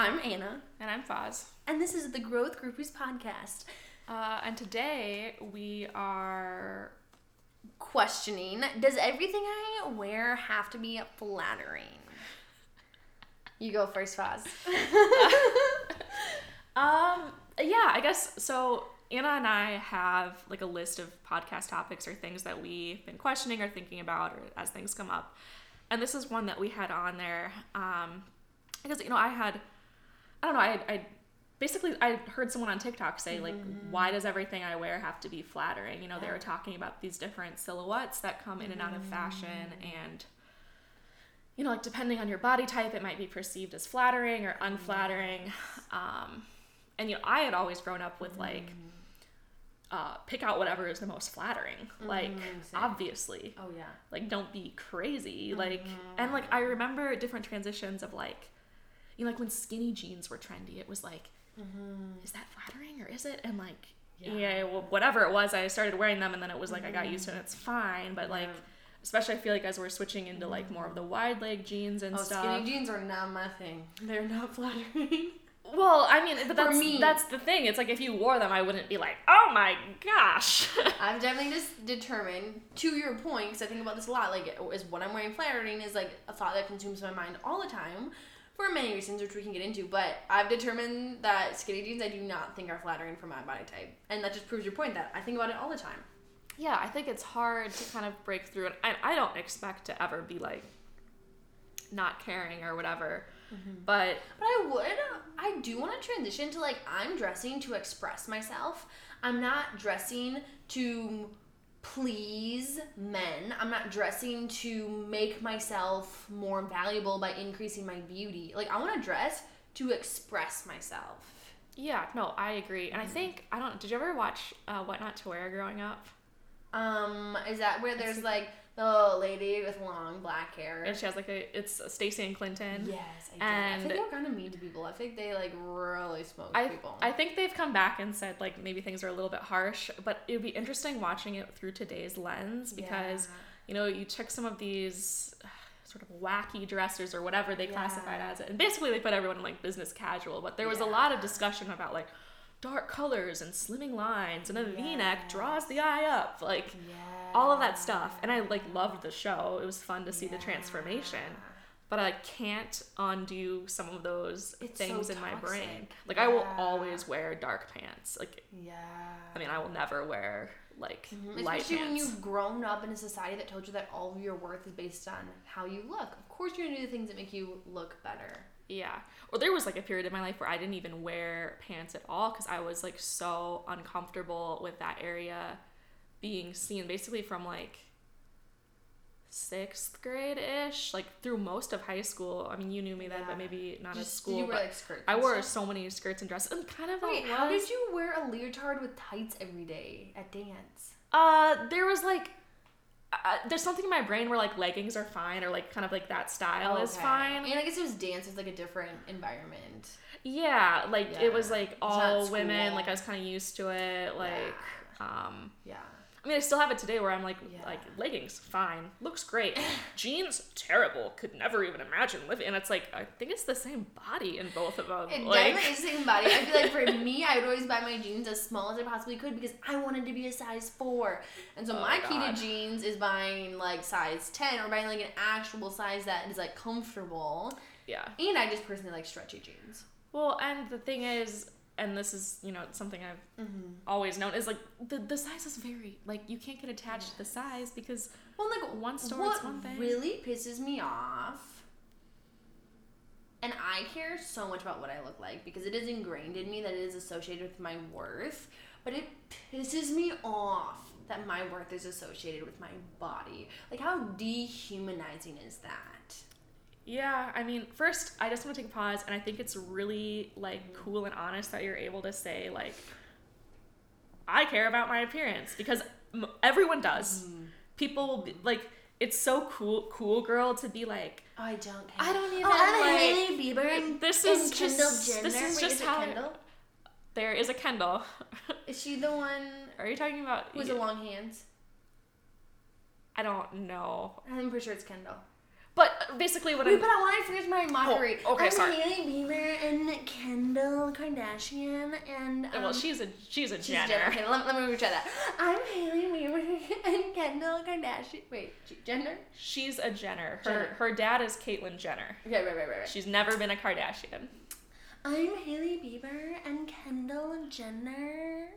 I'm Anna, And I'm Foz. and this is the Growth Groupies podcast. Uh, and today we are. Questioning Does everything I wear have to be flattering? You go first, Foz. Um, yeah, I guess so. Anna and I have like a list of podcast topics or things that we've been questioning or thinking about or as things come up. And this is one that we had on there. Um, because, you know, I had, I don't know, I, I basically, I heard someone on TikTok say, like, mm. why does everything I wear have to be flattering? You know, they were talking about these different silhouettes that come in and out of fashion mm. and, you know, like depending on your body type, it might be perceived as flattering or unflattering. Um, and you know, I had always grown up with like, mm. uh, pick out whatever is the most flattering. Like, same. obviously, Oh, yeah. like don't be crazy. Like, and like I remember different transitions of like, you know, like when skinny jeans were trendy, it was like, mm-hmm. is that flattering or is it? And like, yeah, well, whatever it was, I started wearing them, and then it was like I got used to it. Mm-hmm. and It's fine, but like. Especially, I feel like as we're switching into like more of the wide leg jeans and Oh, stuff. skinny jeans are not my thing. They're not flattering. Well, I mean, but that's me. that's the thing. It's like if you wore them, I wouldn't be like, oh my gosh. I'm definitely just determined, to your point, because I think about this a lot, like, is what I'm wearing flattering is like a thought that consumes my mind all the time for many reasons, which we can get into. But I've determined that skinny jeans I do not think are flattering for my body type. And that just proves your point that I think about it all the time. yeah, I think it's hard to kind of break through, and I, I don't expect to ever be like not caring or whatever. Mm-hmm. But But I would, I do want to transition to like, I'm dressing to express myself. I'm not dressing to please men. I'm not dressing to make myself more valuable by increasing my beauty. Like, I want to dress to express myself. yeah, no, I agree. And I think I don't. Did you ever watch uh, What Not to Wear growing up? Um, is that where there's like the lady with long black hair? And she has like a. It's Stacy and Clinton. Yes, I did. I think they're kind of mean to people. I think they like really smoked I, people. I think they've come back and said like maybe things are a little bit harsh, but it would be interesting watching it through today's lens because Yeah. you know you check some of these uh, sort of wacky dressers or whatever they classified as it, and basically they put everyone in like business casual. But there was a lot of discussion about like dark colors and slimming lines and a V-neck draws the eye up, like all of that stuff. And I like loved the show. It was fun to see the transformation. But I can't undo some of those It's so things in my brain. Like I will always wear dark pants. Like yeah. I mean, I will never wear like mm-hmm. light pants. Especially when you've grown up in a society that told you that all of your worth is based on how you look. Of course, you're gonna do the things that make you look better. Yeah. Or there was like a period in my life where I didn't even wear pants at all because I was like so uncomfortable with that area being seen. Basically from like sixth grade ish, like through most of high school. I mean, you knew me then, Yeah. but maybe not at Just- did school. you but like, skirts I wore so many skirts and dresses, and kind of Wait, how was- did you wear a leotard with tights every day at dance? Uh, there was like, uh, there's something in my brain where like leggings are fine or like kind of like that style is fine. And I guess it was dance. It's like a different environment. Yeah, like it was like all women. Like I was kind of used to it. Like, um, Yeah. I mean, I still have it today where I'm like, Yeah. like leggings, fine, looks great. Jeans, terrible. Could never even imagine living. And it's like, I think it's the same body in both of them. It like, definitely is the same body. I feel like for me, I would always buy my jeans as small as I possibly could because I wanted to be a size four. And so Oh, my key to jeans is buying like size ten or buying like an actual size that is like comfortable. yeah. And I just personally like stretchy jeans. Well, and the thing is, and this is, you know, something I've Mm-hmm. always known is like the the size is very Like you can't get attached to the size because Well, like One store, what it's one thing. really pisses me off, and I care so much about what I look like because it is ingrained in me that it is associated with my worth. But it pisses me off that my worth is associated with my body. Like, how dehumanizing is that? Yeah, I mean, first, I just want to take a pause, and I think it's really like cool and honest that you're able to say like, I care about my appearance because m- everyone does. Mm-hmm. People will be like, it's so cool, cool girl to be like, I don't care. I don't oh, even Oh, I'm like. Hailey Bieber and, this and is Kendall just Jenner. this is Wait, just is how Kendall? there is a Kendall. Is she the one Are you talking about? who has the long hands? I don't know, I'm pretty sure it's Kendall. But basically what Wait, I'm but I want to finish my moderate. Oh, okay, I'm sorry. Hailey Bieber and Kendall Kardashian and um, well, she's a she's a she's Jenner. Jenner. Okay, let, me let me retry that. I'm Hailey Bieber and Kendall Kardashian. Wait, Jenner? She's a Jenner. Her Jenner. her dad is Caitlyn Jenner. Okay, right, right, right, right. She's never been a Kardashian. I'm Hailey Bieber and Kendall Jenner.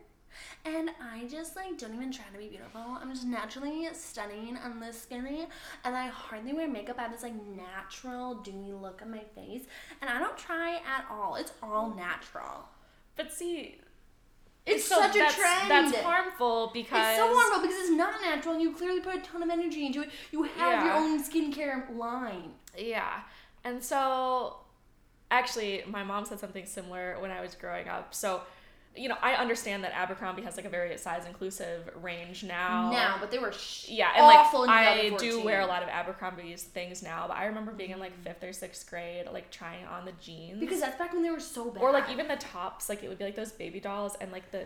And I just like don't even try to be beautiful. I'm just naturally stunning and this skinny. And I hardly wear makeup. I have this like natural dewy look on my face. And I don't try at all. It's all natural. But see, It's so such a that's, trend. That's harmful because It's so horrible because it's not natural. You clearly put a ton of energy into it. You have your own skincare line. Yeah. And so actually my mom said something similar when I was growing up. So you know, I understand that Abercrombie has like a very size inclusive range now. now, but they were sh- Yeah, and like I do wear a lot of Abercrombie's things now, but I remember being in like mm-hmm. fifth or sixth grade, like trying on the jeans. because that's back when they were so bad. or like even the tops, like it would be like those baby dolls, and like the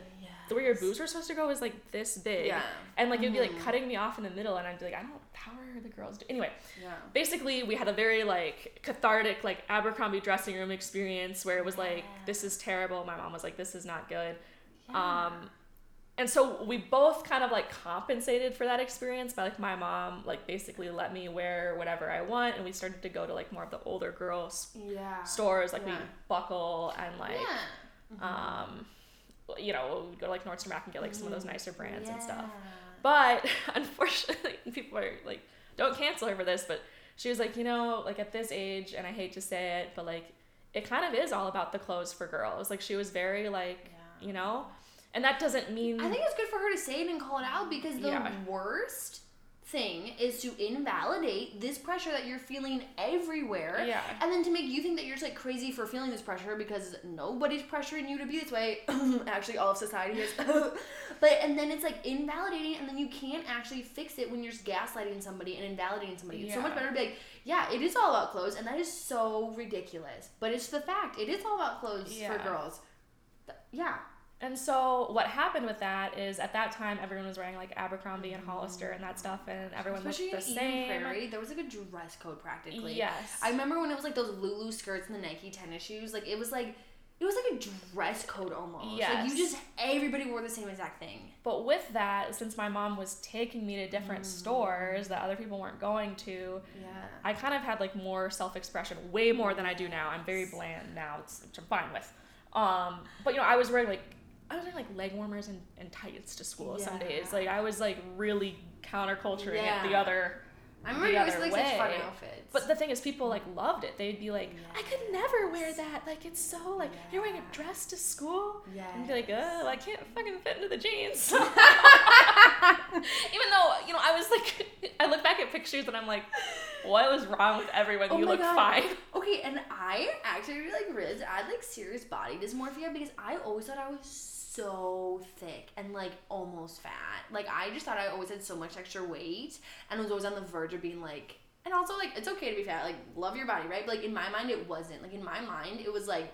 the way your boobs were supposed to go was like this big, Yeah. and like it would be like Mhm. cutting me off in the middle, and I'd be like, I don't, how are the girls? Do-? Anyway, Yeah. basically we had a very like cathartic like Abercrombie dressing room experience where it was like this is terrible. My mom was like this is not good. Um and so we both kind of like compensated for that experience by like my mom like basically let me wear whatever I want and we started to go to like more of the older girls Yeah. stores like we buckle and like yeah. um you know go to like Nordstrom Rack and get like some of those mm, nicer brands and stuff. But unfortunately, people are like, don't cancel her for this. But she was like, you know, like at this age, and I hate to say it, but like, it kind of is all about the clothes for girls. Like, she was very like, Yeah. you know, and that doesn't mean. I think it's good for her to say it and call it out because the Yeah. worst thing is to invalidate this pressure that you're feeling everywhere. Yeah. And then to make you think that you're just like crazy for feeling this pressure because nobody's pressuring you to be this way. actually, all of society is. but, and then it's like invalidating, and then you can't actually fix it when you're just gaslighting somebody and invalidating somebody. It's so much better to be like, yeah, it is all about clothes, and that is so ridiculous. But it's the fact. It is all about clothes Yeah. for girls. Yeah. And so what happened with that is at that time everyone was wearing like Abercrombie and Hollister and that stuff, and everyone Especially looked the same. Prairie, there was like a dress code practically. Yes. I remember when it was like those Lulu skirts and the Nike tennis shoes. Like it was like it was like a dress code almost. Like Yes. you just everybody wore the same exact thing. But with that, since my mom was taking me to different Mm. stores that other people weren't going to, Yeah. I kind of had like more self expression, way more than I do now. I'm very bland now, it's, which I'm fine with. Um, but you know, I was wearing like I was wearing like leg warmers and, and tights to school some days. Like I was like really counterculturing it the other. I remember you always other like such fun outfits. But the thing is, people like loved it. They'd be like, "I could never wear that. Like it's so like you're wearing a dress to school." yeah. And be like, "Oh, I can't fucking fit into the jeans." Even though you know, I was like, I look back at pictures and I'm like, what was wrong with everyone? Oh you look God. fine. Okay, and I actually like realized I had like serious body dysmorphia because I always thought I was so thick and like almost fat. Like I just thought I always had so much extra weight and was always on the verge of being like and also like it's okay to be fat, like love your body, right? But like in my mind it wasn't. Like in my mind it was like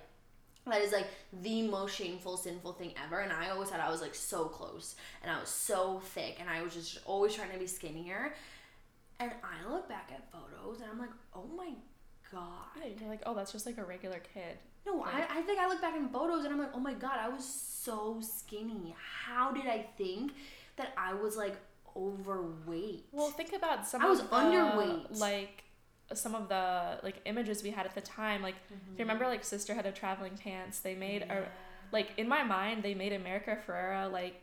that is like the most shameful, sinful thing ever. And I always thought I was like so close and I was so thick and I was just always trying to be skinnier. And I look back at photos and I'm like, oh my god. You're like, oh, that's just like a regular kid. No, I, I think I look back in photos and I'm like, oh my god, I was so skinny. How did I think that I was like overweight? Well, think about some. I was of the, underweight. Like some of the like images we had at the time. Like, Mm-hmm. if you remember, like Sisterhood of Traveling Pants, they made a like in my mind they made America Ferrera like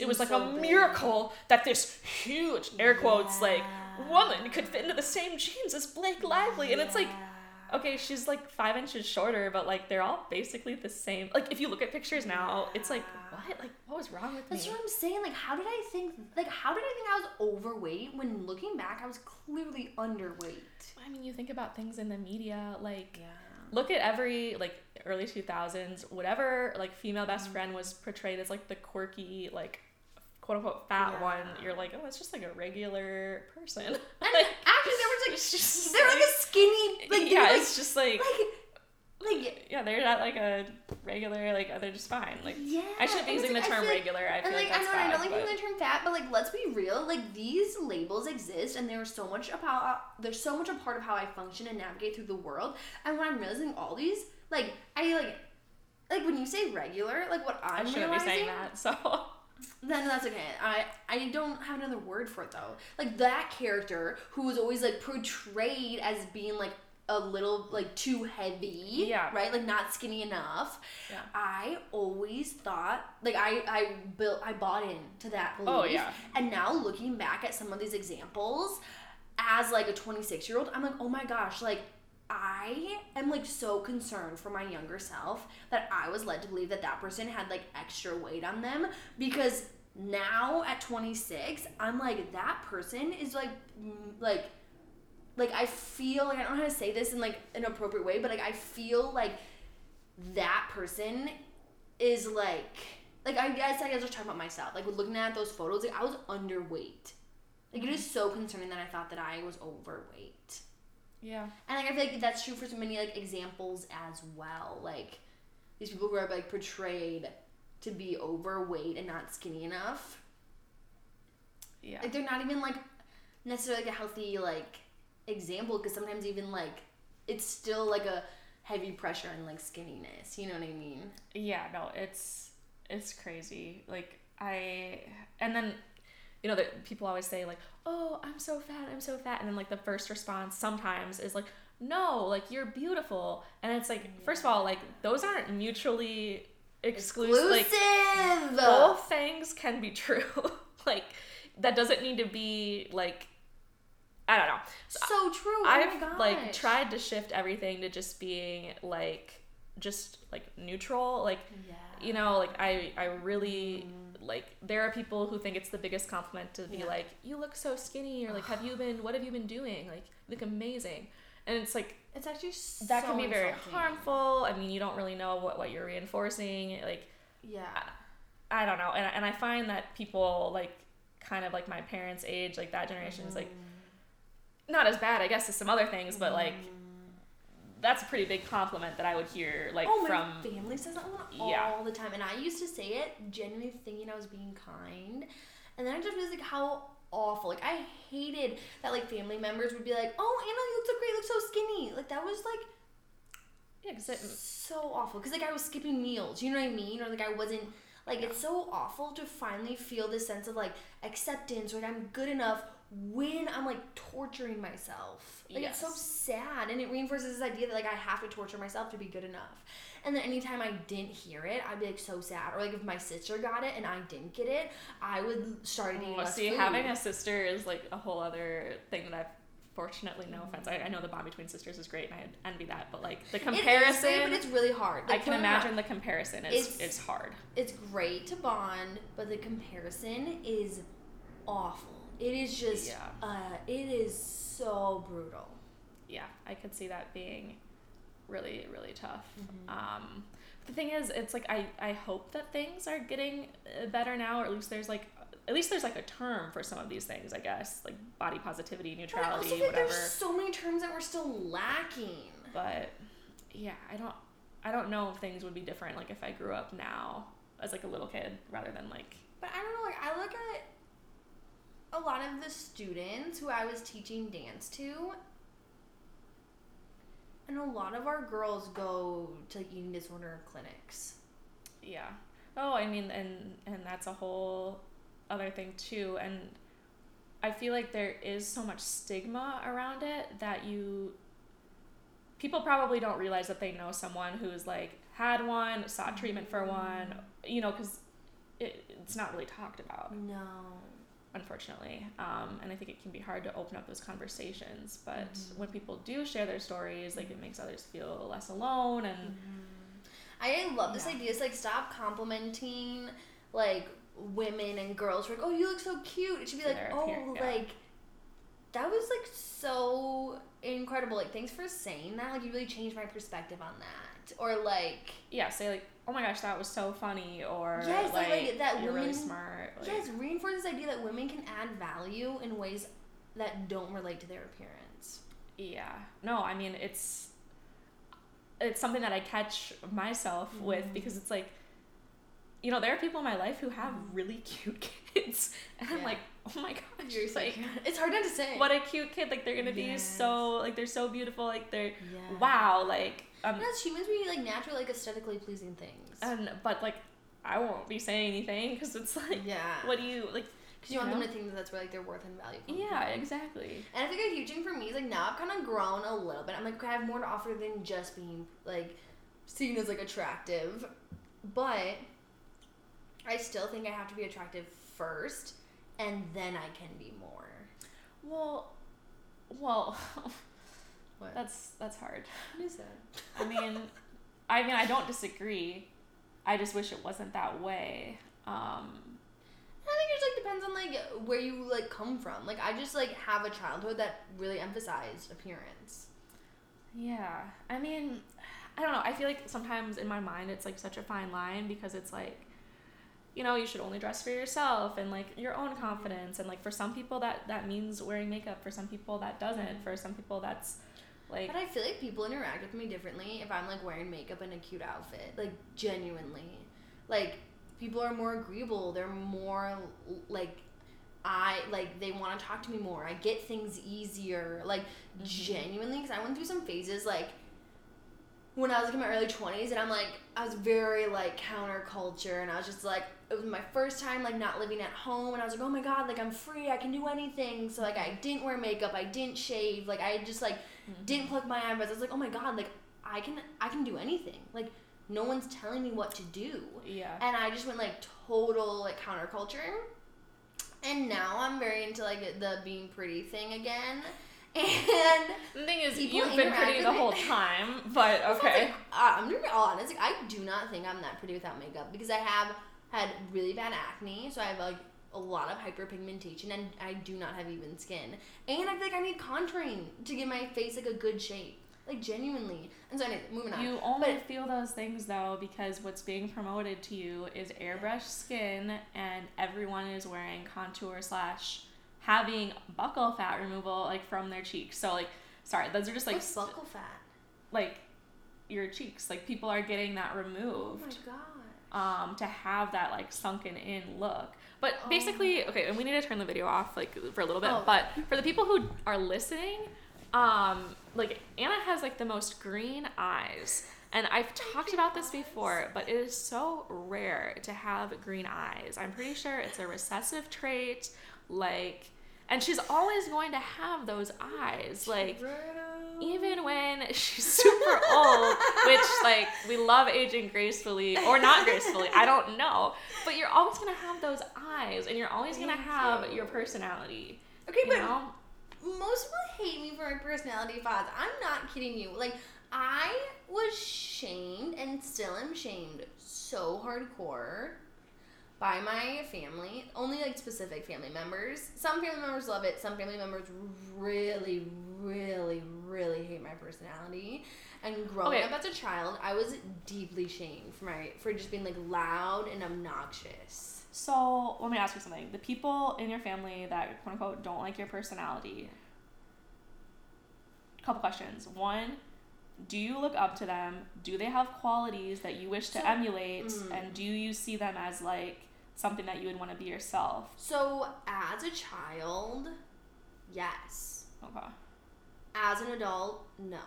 it was like Seems a big. miracle that this huge air quotes like woman could fit into the same jeans as Blake Lively, and it's like Yeah. Okay, she's like five inches shorter, but like they're all basically the same. Like if you look at pictures now, it's like what? Like what was wrong with That's me? That's what I'm saying. Like, how did I think? Like, how did I think I was overweight when looking back, I was clearly underweight. I mean, you think about things in the media, like Yeah. look at every like early 2000s, whatever like female best Mm-hmm. friend was portrayed as like the quirky like quote unquote fat Yeah. one. You're like, oh, it's just like a regular person. And like, actually, there was like just they're like like- a skinny, like yeah, like, it's just like like, like yeah, they're not like a regular like oh, they're just fine. Like yeah. I shouldn't be using the I term regular. I feel like, I know, I don't like but- using the term fat, but like, let's be real. Like, these labels exist, and they're so much about. They're so much a part of how I function and navigate through the world. And when I'm realizing all these, like, I like, like when you say regular, like what I'm I shouldn't be realizing, saying that. So then that's okay. I I don't have another word for it though. Like that character who was always like portrayed as being like a little like too heavy. Yeah. Right? Like not skinny enough. Yeah. I always thought like I I built I bought into that belief. Oh, yeah. And now looking back at some of these examples as like a 26 year old, I'm like, oh my gosh, like I am like so concerned for my younger self that I was led to believe that that person had like extra weight on them because now at 26 I'm like that person is like like like I feel like I don't know how to say this in like an appropriate way but like I feel like that person is like like I guess I guess I was talking about myself. Like looking at those photos like I was underweight. Like it is so concerning that I thought that I was overweight yeah. and like I feel like that's true for so many like examples as well. Like these people who are like portrayed to be overweight and not skinny enough. Yeah. Like they're not even like necessarily like a healthy like example because sometimes even like it's still like a heavy pressure and like skinniness. You know what I mean? Yeah, no, it's it's crazy. Like I and then you know that people always say like, "Oh, I'm so fat. I'm so fat." And then like the first response sometimes is like, "No, like you're beautiful." And it's like, mm, first of all, like those aren't mutually exclusive. Like Exclusive. both things can be true. like that doesn't need to be like I don't know. So so true. Oh I've like tried to shift everything to just being like just like neutral like Yeah. you know like i i really mm. Like there are people who think it's the biggest compliment to be Yeah. like you look so skinny or like have you been what have you been doing like you look amazing and it's like It's actually so that can be very insulting. harmful i mean you don't really know what, what you're reinforcing like Yeah. i don't know and, and i find that people like kind of like my parents age like that generation is like Mm-hmm. not as bad i guess as some other things but like that's a pretty big compliment that i would hear like oh, from my family says that one all Yeah. the time, and I used to say it genuinely thinking I was being kind, and then I just realized like how awful. Like I hated that like family members would be like, "Oh, Anna, you look so great, you look so skinny." Like that was like yeah, 'cause it, so awful because like I was skipping meals. You know what I mean? Or like I wasn't. Like it's so awful to finally feel this sense of like acceptance or like I'm good enough when I'm like torturing myself. Like it's so sad and it reinforces this idea that like I have to torture myself to be good enough. And then anytime I didn't hear it, I'd be like so sad. Or like if my sister got it and I didn't get it, I would start eating Well, less see, food. having a sister is like a whole other thing that I've fortunately no mm-hmm. offense. I, I know the bond between sisters is great and I envy that, but like the comparison It is great, but it's really hard. I can don't get me wrong. imagine the comparison is It's- is hard. it's great to bond, but the comparison is awful. It is just, Yeah. uh, it is so brutal. Yeah, I could see that being really really tough. Mm-hmm. Um, the thing is, it's like I I hope that things are getting uh, better now, or at least there's like at least there's like a term for some of these things. I guess like body positivity, But I also neutrality, whatever. there's so many terms that we're still lacking. but yeah i don't i don't know if things would be different like if i grew up now as like a little kid rather than like But I don't know, like I look at a lot of the students who I was teaching dance to, and a lot of our girls go to like eating disorder clinics. yeah oh i mean and and that's a whole other thing too and i feel like there is so much stigma around it that you people probably don't realize that they know someone who's like had one sought treatment for one mm. you know because it, it's not really talked about No. Unfortunately. Um, and I think it can be hard to open up those conversations. But Mhm. when people do share their stories, like it makes others feel less alone. And I love this Yeah. idea. It's like stop complimenting like women and girls. Like, oh, you look so cute. It should be like, oh, appear- yeah. like that was like so incredible. Like, thanks for saying that. Like, you really changed my perspective on that. Or like, yeah, say like, oh my gosh, that was so funny, or Yes, like, like, like, that you're really women- smart. Like, yes, reinforce this idea that women can add value in ways that don't relate to their appearance. Yeah. No, I mean it's it's something that I catch myself with Mhm. because it's like you know, there are people in my life who have really cute kids and I'm like, oh my gosh, You're like cute. it's hard not to say. what a cute kid. Like they're gonna be so like they're so beautiful. Like they're Yeah. wow. Like um as humans, we like naturally like aesthetically pleasing things. and but like I won't be saying anything because it's like yeah. what do you like? Because you want you them to think that that's where like their worth and value. Yeah, from. exactly. And I think a huge thing for me is like now I've kind of grown a little bit. I'm like I have more to offer than just being like seen as like attractive, but I still think I have to be attractive first, and then I can be more. Well, well, What? that's that's hard. What is that? I mean, I mean, I don't disagree. I just wish it wasn't that way. Um, I think it just like depends on like where you like come from. Like I just like have a childhood that really emphasized appearance. yeah, I mean, I don't know. I feel like sometimes in my mind it's like such a fine line because it's like, you know, you should only dress for yourself and like your own confidence. And like for some people that that means wearing makeup. For some people that doesn't. For some people that's like But I feel like people interact with me differently if I'm like wearing makeup and a cute outfit. Like genuinely. Like people are more agreeable. They're more like I like they want to talk to me more. I get things easier. Like Mhm. genuinely cuz I went through some phases like when I was like in my early 20s and I'm like I was very like counterculture and I was just like it was my first time like not living at home and I was like oh my god like I'm free I can do anything so like I didn't wear makeup I didn't shave like I just like Mhm. didn't pluck my eyebrows. I was like, oh my god, like I can I can do anything. Like no one's telling me what to do. yeah. And I just went like total like counterculture. And now I'm very into like the being pretty thing again. And The thing is, you've been pretty the whole time, but okay. like- uh, I'm gonna be all honest. Like, I do not think I'm that pretty without makeup because I have had really bad acne, so I have like a lot of hyperpigmentation, and I do not have even skin. And I feel like I need contouring to give my face like a good shape, like genuinely. And so, anyway, moving on. You only But- feel those things though because what's being promoted to you is airbrush skin, and everyone is wearing contour slash having buccal fat removal like from their cheeks. So like, sorry, those are just like What's buccal fat? like your cheeks. Like people are getting that removed. Oh my god. um, to have that like sunken in look. But Oh. basically, okay, and we need to turn the video off like for a little bit. Oh. But for the people who are listening, um, like Anna has like the most green eyes. And I've talked about this before, but it is so rare to have green eyes. I'm pretty sure it's a recessive trait, like, and she's always going to have those eyes, like, even when she's super old, which like we love aging gracefully or not gracefully, I don't know. But you're always gonna have those eyes, and you're always gonna have you. your personality. Okay, You but know? most people hate me for my personality flaws. I'm not kidding you. Like I was shamed and still am shamed so hardcore by my family. Only like specific family members. Some family members love it. Some family members really, really, really hate my personality. And growing Okay. up as a child, I was deeply shamed for my for just being like loud and obnoxious. So let me ask you something. The people in your family that quote unquote don't like your personality. Couple questions. One, do you look up to them? Do they have qualities that you wish to So- emulate? mm. And do you see them as like something that you would want to be yourself? So as a child, yes. Okay. As an adult, no.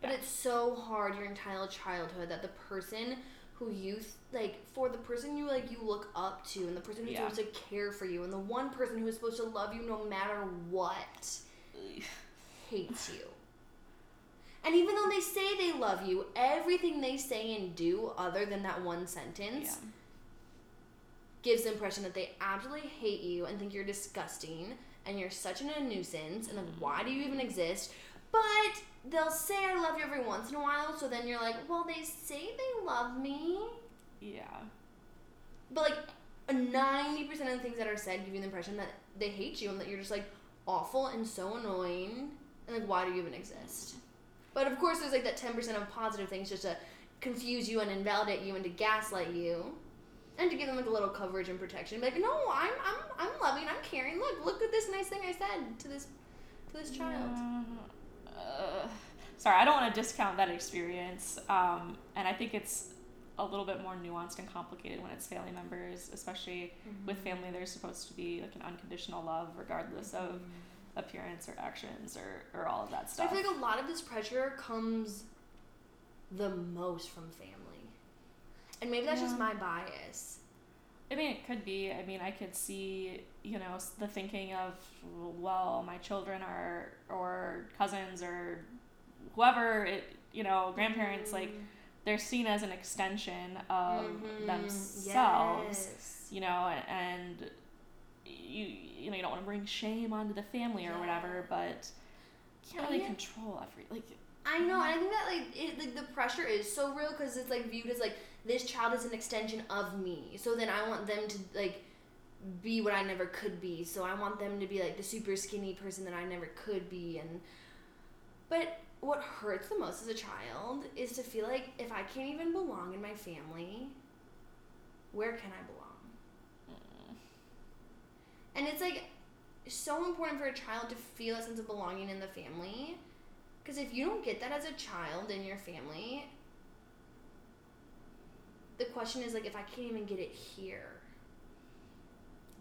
But Yeah. it's so hard your entire childhood that the person who you like for the person you like you look up to and the person who's Yeah. supposed to care for you and the one person who is supposed to love you no matter what hates you. And even though they say they love you, everything they say and do other than that one sentence Yeah. gives the impression that they absolutely hate you and think you're disgusting and you're such a nuisance and like why do you even exist? But they'll say i love you every once in a while so then you're like well they say they love me. Yeah. but like 90% of the things that are said give you the impression that they hate you and that you're just like awful and so annoying and like why do you even exist? But of course there's like that 10% of positive things just to confuse you and invalidate you and to gaslight you and to give them like a little coverage and protection like no i'm i'm i'm loving i'm caring look look at this nice thing i said to this to this child Mm, uh, sorry, I don't want to discount that experience. Um, and I think it's a little bit more nuanced and complicated when it's family members, especially with family. There's supposed to be like an unconditional love, regardless of appearance or actions or, or all of that stuff. I feel like a lot of this pressure comes the most from family. And maybe that's just my bias. I mean, it could be. I mean, I could see, you know, the thinking of, well, my children are, or cousins or whoever, it, you know, grandparents, like, they're seen as an extension of Mhm. themselves, Yes. you know, and you, you know, you don't want to bring shame onto the family or whatever, but you can't really Yeah. control every, like, I know, and I think that like it, like the pressure is so real because it's like viewed as like this child is an extension of me. So then I want them to like be what I never could be. So I want them to be like the super skinny person that I never could be. And but what hurts the most as a child is to feel like if I can't even belong in my family, where can I belong? mm, And it's like so important for a child to feel a sense of belonging in the family. Because if you don't get that as a child in your family, the question is like, if I can't even get it here,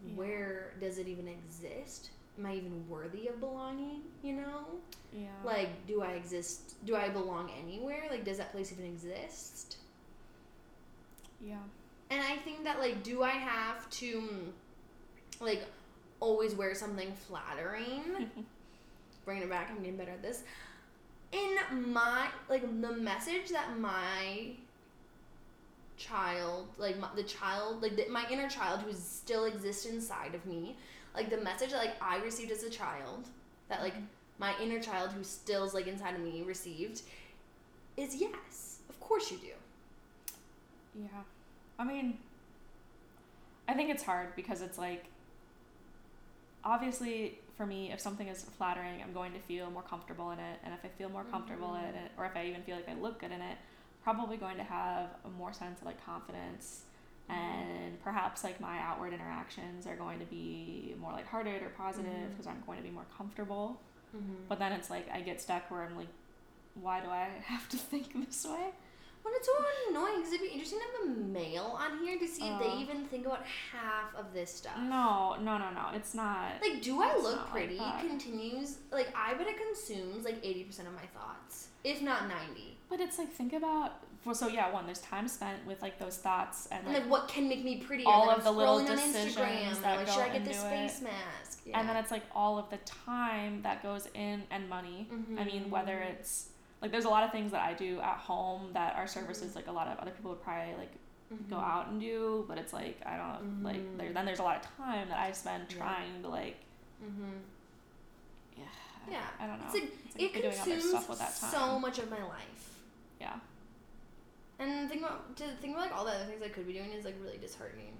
Yeah. where does it even exist? Am I even worthy of belonging? You know? yeah. Like, do I exist? Do I belong anywhere? Like, does that place even exist? yeah. And I think that like, do I have to like always wear something flattering? Bringing it back, I'm getting better at this. In my like the message that my child, like my, the child, like the, my inner child who still exists inside of me, like the message that like I received as a child, that like my inner child who still's like inside of me received, is yes, of course you do. Yeah. I mean, I think it's hard because it's like, obviously, for me, if something is flattering, I'm going to feel more comfortable in it. And if I feel more comfortable in mm-hmm. it, or if I even feel like I look good in it, probably going to have a more sense of like confidence. And perhaps like my outward interactions are going to be more lighthearted or positive because I'm going to be more comfortable. Mm-hmm. But then it's like I get stuck where I'm like, why do I have to think this way? Well, it's so annoying because it'd be interesting to have a male on here to see if Uh. they even think about half of this stuff. No, no, no, no. It's not. Like, do I look not like pretty? continues like I bet it consumes like eighty percent of my thoughts, if not ninety. But it's like think about well, so yeah, one there's time spent with like those thoughts and And like, like, what can make me prettier? all of I'm the little decisions Instagram. that like, go should I get this into it. face mask? Yeah. and then it's like all of the time that goes in and money. I mean, whether Mhm. it's like there's a lot of things that I do at home that are Mm-hmm. services like a lot of other people would probably like go Mhm. out and do, but it's like I don't like Mhm. there. Then there's a lot of time that I spend Yeah. trying to like Mm-hmm. yeah. Yeah. I don't know. It's like It's like it we're doing other consumes stuff with that time. so much of my life. yeah. And think about to think about like all the other things I could be doing is like really disheartening.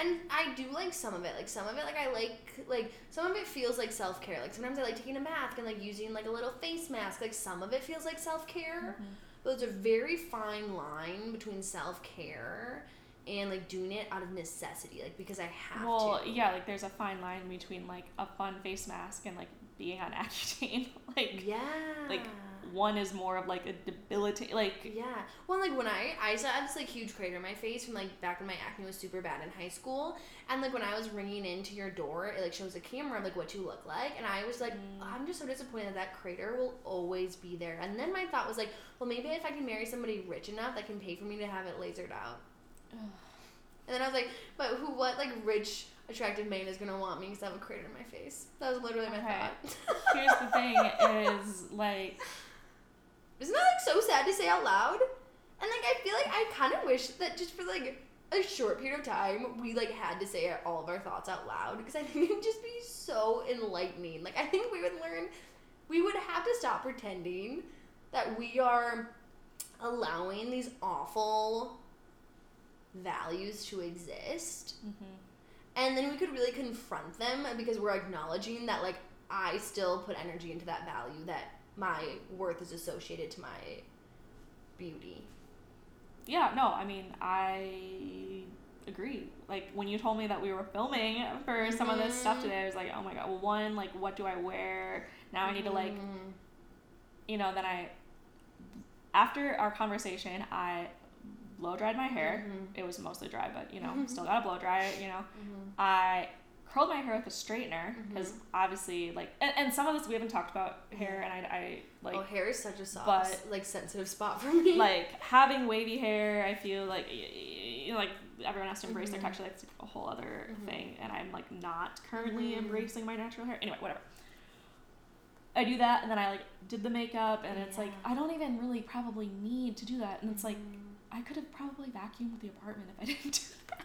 And I do like some of it. Like some of it, like I like like some of it feels like self care. Like sometimes I like taking a bath and like using like a little face mask. Like some of it feels like self care. Mhm. But there's a very fine line between self care and like doing it out of necessity, like because I have Well, to. Well, yeah, like there's a fine line between like a fun face mask and like being on Accutane. like Yeah. like one is more of like a debilitating like Yeah. Well, like when I I saw this like huge crater in my face from like back when my acne was super bad in high school, and like when I was ringing into your door, it like shows a camera of like what you look like, and I was like, Mm. I'm just so disappointed that that crater will always be there. And then my thought was like, well, maybe if I can marry somebody rich enough that can pay for me to have it lasered out. Ugh. And then I was like, but who? What like rich attractive man is gonna want me because I have a crater in my face? That was literally my Okay. thought. here's the thing is like Isn't that like so sad to say out loud? And like I feel like I kind of wish that just for like a short period of time we like had to say all of our thoughts out loud because I think it'd just be so enlightening. Like I think we would learn, we would have to stop pretending that we are allowing these awful values to exist mhm. and then we could really confront them because we're acknowledging that like i still put energy into that value that my worth is associated to my beauty yeah, no, I mean I agree. Like when you told me that we were filming for some of this stuff Mhm. today, I was like, oh my god. Well, one, like, what do I wear? Now I need to like, Mhm. you know. Then I, after our conversation, I blow dried my hair. Mhm. It was mostly dry, but you know, Mhm. still gotta blow dry it. You know. I curled my hair with a straightener because Mhm. obviously, like, and, and some of this we haven't talked about hair, and I, I like oh, hair is such a soft, but- like sensitive spot for me. like having wavy hair. I feel like you know, like everyone has to embrace their Mhm. texture. Like it's a whole other Mhm. thing, and I'm like not currently Mhm. embracing my natural hair. Anyway, whatever. I do that, and then I like did the makeup, and it's like I don't even really probably need to do that, and it's like Mhm. I could have probably vacuumed the apartment if I didn't do that.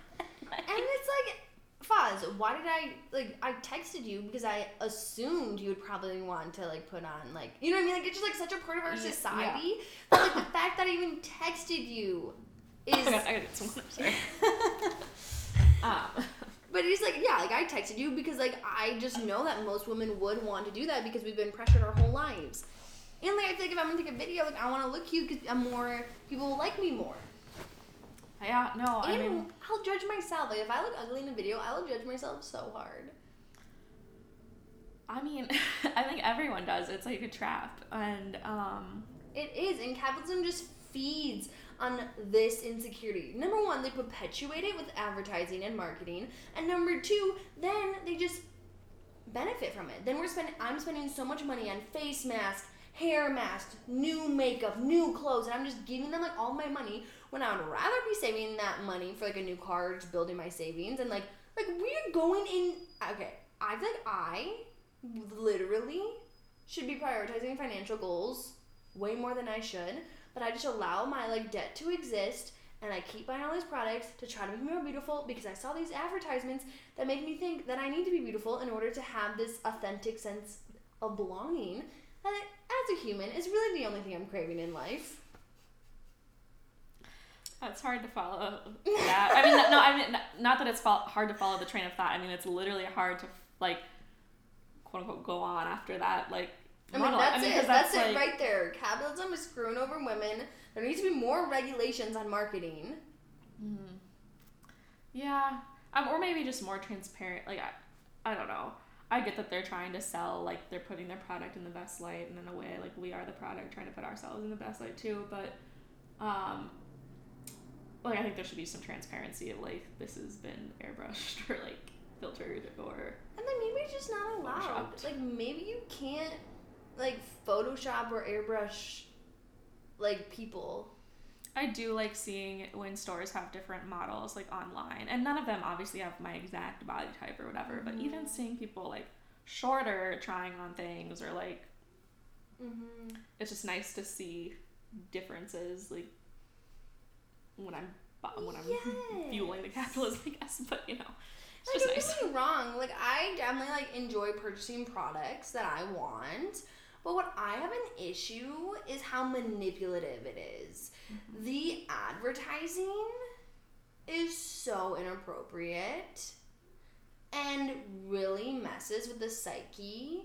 Like- And it's like, Foz, why did I like? I texted you because I assumed you would probably want to like put on like, you know what I mean? Like it's just like such a part of our Yeah. society. But like the fact that I even texted you is. I gotta, I gotta get some water. Sorry. Um, But it's like, yeah, like I texted you because like I just know that most women would want to do that because we've been pressured our whole lives. And like I feel like if I'm gonna take a video, like I want to look cute because I'm more people will like me more. Yeah, no, I and mean, I'll judge myself. Like if I look ugly in a video, I will judge myself so hard. I mean, I think everyone does. It's like a trap, and um, It is, and capitalism just feeds on this insecurity. Number one, they perpetuate it with advertising and marketing, and number two, then they just benefit from it. Then we're spending. I'm spending so much money on face masks, hair masks, new makeup, new clothes, and I'm just giving them like all my money when I would rather be saving that money for like a new car, just building my savings, and like like we're going in. Okay, I feel like I literally should be prioritizing financial goals way more than I should, but I just allow my like debt to exist and I keep buying all these products to try to me more beautiful because I saw these advertisements that make me think that I need to be beautiful in order to have this authentic sense of belonging that as a human is really the only thing I'm craving in life. It's hard to follow that. I mean, no, I mean, not that it's hard to follow the train of thought. I mean, it's literally hard to like, quote unquote, go on after that. Like, I mean, monologue. that's 'cause it. That's, like, it right there. Capitalism is screwing over women. There needs to be more regulations on marketing. Mhm. Yeah, um, or maybe just more transparent. Like, I, I don't know. I get that they're trying to sell, like they're putting their product in the best light, and in a way, like we are the product trying to put ourselves in the best light too. But, um, like I think there should be some transparency of like this has been airbrushed or like filtered or And then maybe it's just not allowed. Photoshopped. Like maybe you can't like Photoshop or airbrush like people. I do like seeing when stores have different models like online, and none of them obviously have my exact body type or whatever. But even seeing people like shorter trying on things, or like Mm-hmm. it's just nice to see differences, like when I'm when I'm Yes. fueling the capitalism, I guess. But you know, it's Like, just don't nice. get me wrong. Like I definitely like enjoy purchasing products that I want. But what I have an issue is how manipulative it is. Mm-hmm. The advertising is so inappropriate and really messes with the psyche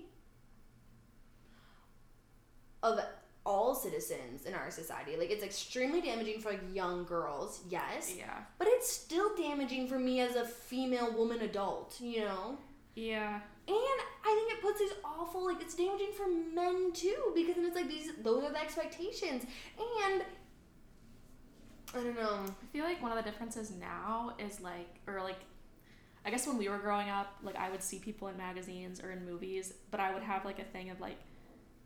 of all citizens in our society. Like it's extremely damaging for like young girls, yes, Yeah, but it's still damaging for me as a female woman adult, you know? yeah. And I think it puts these awful like it's damaging for men too because then it's like these those are the expectations and I don't know. I feel like one of the differences now is like, or like, I guess when we were growing up, like I would see people in magazines or in movies, but I would have like a thing of like,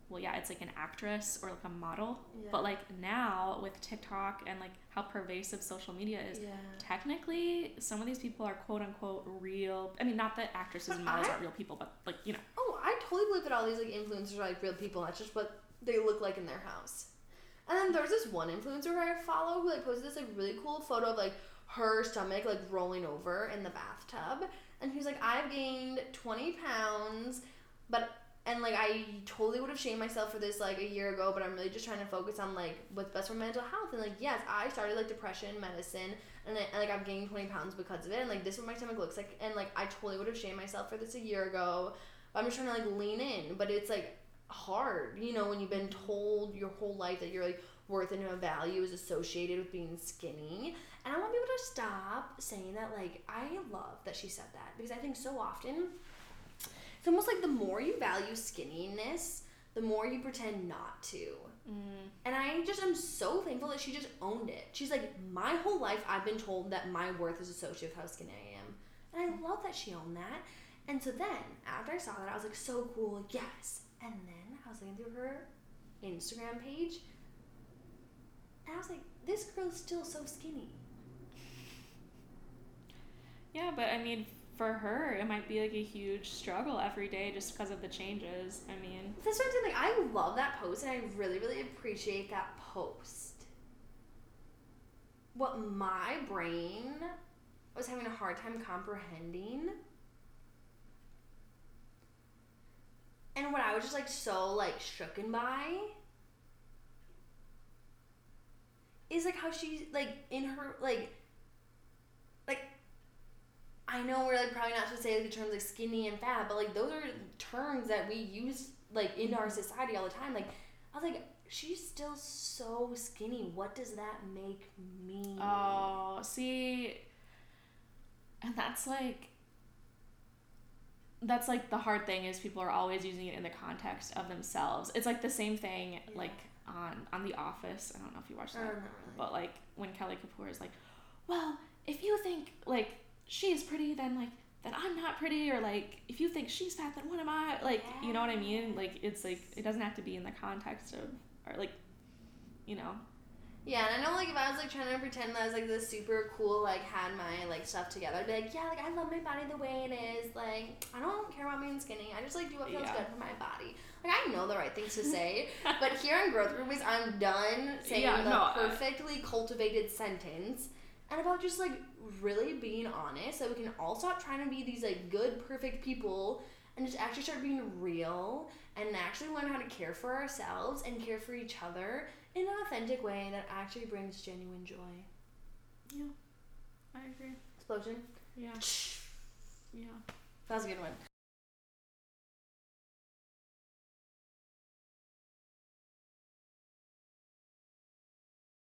well, yeah, it's like an actress or like a model. Yeah. But like now with TikTok and like how pervasive social media is, Yeah. technically some of these people are quote unquote real. I mean, not that actresses and models I- aren't real people, but like you know, Oh, I totally believe that all these like influencers are like real people. That's just what they look like in their house. And then there's this one influencer who I follow who like posted this like really cool photo of like her stomach like rolling over in the bathtub, and she's like, I've gained 20 pounds, but and like I totally would have shamed myself for this like a year ago, but I'm really just trying to focus on like what's best for mental health. And like yes, I started like depression medicine, and, I, and like I've gained 20 pounds because of it. And like this is what my stomach looks like, and like I totally would have shamed myself for this a year ago. But I'm just trying to like lean in, but it's like hard, you know, when you've been told your whole life that your like worth and value is associated with being skinny. And I want people to stop saying that. Like I love that she said that because I think so often it's almost like the more you value skinniness, the more you pretend not to. Mm. And I just am so thankful that she just owned it. She's like, my whole life I've been told that my worth is associated with how skinny I am. And I love that she owned that. And so then, after I saw that, I was like, so cool, yes. And then I was looking through her Instagram page, and I was like, this girl's still so skinny. Yeah, but I mean, for her, it might be like a huge struggle every day just because of the changes. I mean, That's what I'm saying. Like, I love that post, and I really, really appreciate that post. What my brain was having a hard time comprehending, and what I was just like so like shooken by, is like how she like in her like like I know we're like probably not supposed to say like the terms like skinny and fat, but like those are terms that we use like in our society all the time. Like I was like, she's still so skinny. What does that make me? oh, see, and that's like. That's like the hard thing is people are always using it in the context of themselves. It's like the same thing Yeah. like on on The Office. I don't know if you watched that. not really. But like when Kelly Kapoor is like, well, if you think like she is pretty, then like then I'm not pretty, or like if you think she's fat, then what am I? Like you know what I mean? Like it's like it doesn't have to be in the context of or like, you know. Yeah, and I know like if I was like trying to pretend that I was like this super cool, like had my like stuff together, I'd be like, yeah, like I love my body the way it is. Like I don't care about being skinny. I just like do what feels Yeah. good for my body. Like I know the right things to say, but here on Growth Groupies, I'm done saying Yeah, the no, I- perfectly cultivated sentence. And about just like really being honest, so we can all stop trying to be these like good, perfect people and just actually start being real and actually learn how to care for ourselves and care for each other in an authentic way that actually brings genuine joy. Yeah, I agree. Explosion. Yeah, yeah. That was a good one.